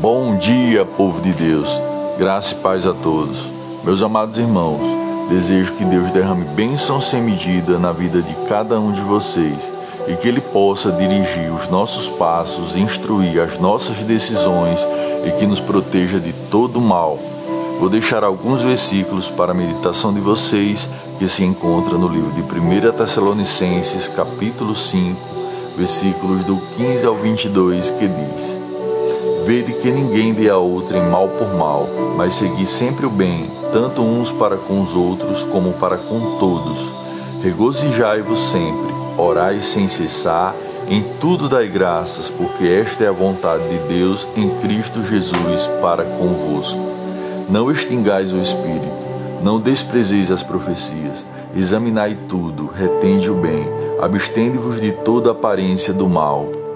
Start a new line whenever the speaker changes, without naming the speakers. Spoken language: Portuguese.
Bom dia, povo de Deus. Graça e paz a todos. Meus amados irmãos, desejo que Deus derrame bênção sem medida na vida de cada um de vocês e que Ele possa dirigir os nossos passos, instruir as nossas decisões e que nos proteja de todo mal. Vou deixar alguns versículos para a meditação de vocês que se encontra no livro de 1 Tessalonicenses, capítulo 5, versículos do 15 ao 22, que diz: Vede que ninguém dê a outrem mal por mal, mas segui sempre o bem, tanto uns para com os outros como para com todos. Regozijai-vos sempre orai sem cessar, em tudo dai graças, porque esta é a vontade de Deus em Cristo Jesus para convosco. Não extingais o espírito, não desprezeis as profecias, examinai tudo, retende o bem, abstende-vos de toda aparência do mal,